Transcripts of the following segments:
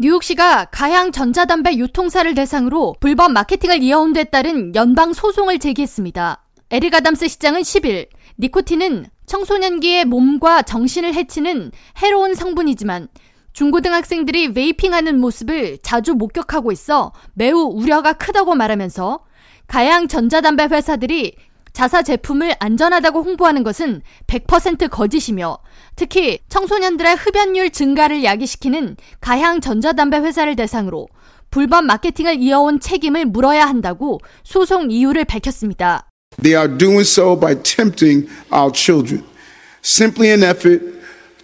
뉴욕시가 가향 전자담배 유통사를 대상으로 불법 마케팅을 이어온 데 따른 연방 소송을 제기했습니다. 에릭 아담스 시장은 10일 니코틴은 청소년기의 몸과 정신을 해치는 해로운 성분이지만 중고등학생들이 웨이핑하는 모습을 자주 목격하고 있어 매우 우려가 크다고 말하면서 가양 전자담배 회사들이 자사 제품을 안전하다고 홍보하는 것은 100% 거짓이며 특히 청소년들의 흡연율 증가를 야기시키는 가향 전자담배 회사를 대상으로 불법 마케팅을 이어온 책임을 물어야 한다고 소송 이유를 밝혔습니다. They are doing so by tempting our children, simply an effort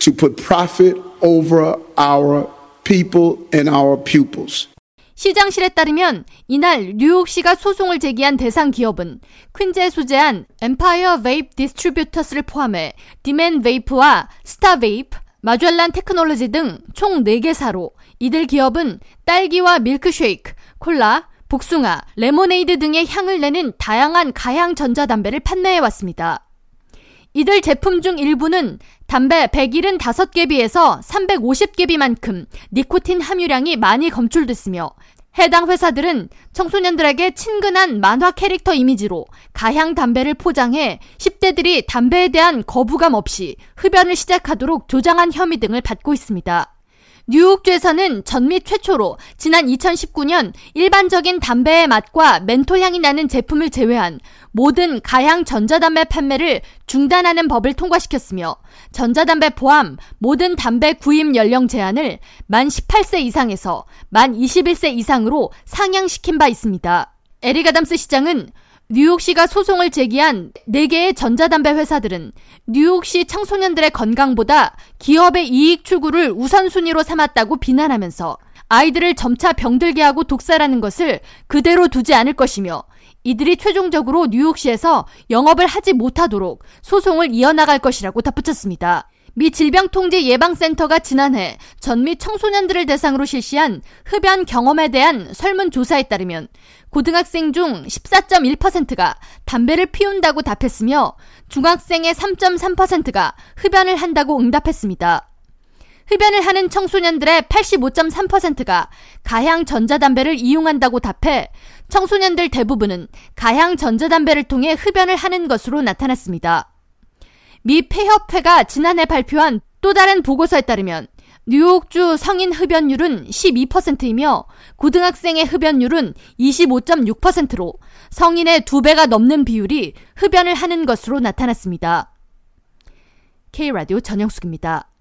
to put profit over our people and our pupils. 시장실에 따르면 이날 뉴욕시가 소송을 제기한 대상 기업은 퀸즈에 소재한 Empire Vape Distributors를 포함해 Demand Vape와 Star Vape, Magellan Technology 등 총 4개사로 이들 기업은 딸기와 밀크쉐이크, 콜라, 복숭아, 레모네이드 등의 향을 내는 다양한 가향 전자담배를 판매해 왔습니다. 이들 제품 중 일부는 담배 175개비에서 350개비만큼 니코틴 함유량이 많이 검출됐으며 해당 회사들은 청소년들에게 친근한 만화 캐릭터 이미지로 가향 담배를 포장해 10대들이 담배에 대한 거부감 없이 흡연을 시작하도록 조장한 혐의 등을 받고 있습니다. 뉴욕주에서는 전미 최초로 지난 2019년 일반적인 담배의 맛과 멘톨 향이 나는 제품을 제외한 모든 가향 전자담배 판매를 중단하는 법을 통과시켰으며 전자담배 포함 모든 담배 구입 연령 제한을 만 18세 이상에서 만 21세 이상으로 상향시킨 바 있습니다. 에릭 아담스 시장은 뉴욕시가 소송을 제기한 4개의 전자담배 회사들은 뉴욕시 청소년들의 건강보다 기업의 이익 추구를 우선순위로 삼았다고 비난하면서 아이들을 점차 병들게 하고 독살하는 것을 그대로 두지 않을 것이며 이들이 최종적으로 뉴욕시에서 영업을 하지 못하도록 소송을 이어나갈 것이라고 덧붙였습니다. 미 질병통제 예방센터가 지난해 전미 청소년들을 대상으로 실시한 흡연 경험에 대한 설문조사에 따르면 고등학생 중 14.1%가 담배를 피운다고 답했으며 중학생의 3.3%가 흡연을 한다고 응답했습니다. 흡연을 하는 청소년들의 85.3%가 가향 전자담배를 이용한다고 답해 청소년들 대부분은 가향 전자담배를 통해 흡연을 하는 것으로 나타났습니다. 미 폐협회가 지난해 발표한 또 다른 보고서에 따르면 뉴욕주 성인 흡연율은 12%이며 고등학생의 흡연율은 25.6%로 성인의 2배가 넘는 비율이 흡연을 하는 것으로 나타났습니다. K라디오 전영숙입니다.